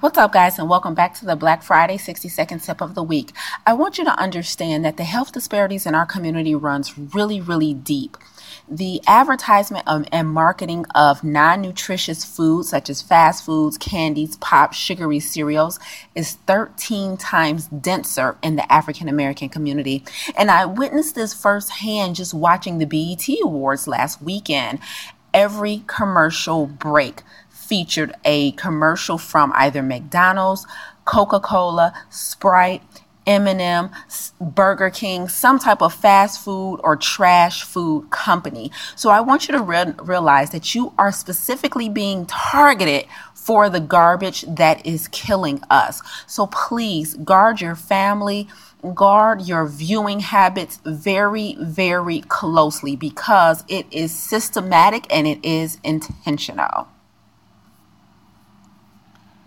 What's up, guys, and welcome back to the Black Friday 60 Second Tip of the Week. I want you to understand that the health disparities in our community runs really, really deep. The advertisement of, and marketing of non nutritious foods such as fast foods, candies, pop, sugary cereals is 13 times denser in the African American community. And I witnessed this firsthand just watching the BET Awards last weekend. Every commercial break featured a commercial from either McDonald's, Coca Cola, Sprite, M&M, Burger King, some type of fast food or trash food company. So I want you to re- realize that you are specifically being targeted for the garbage that is killing us. So please guard your family, guard your viewing habits very, very closely because it is systematic and it is intentional.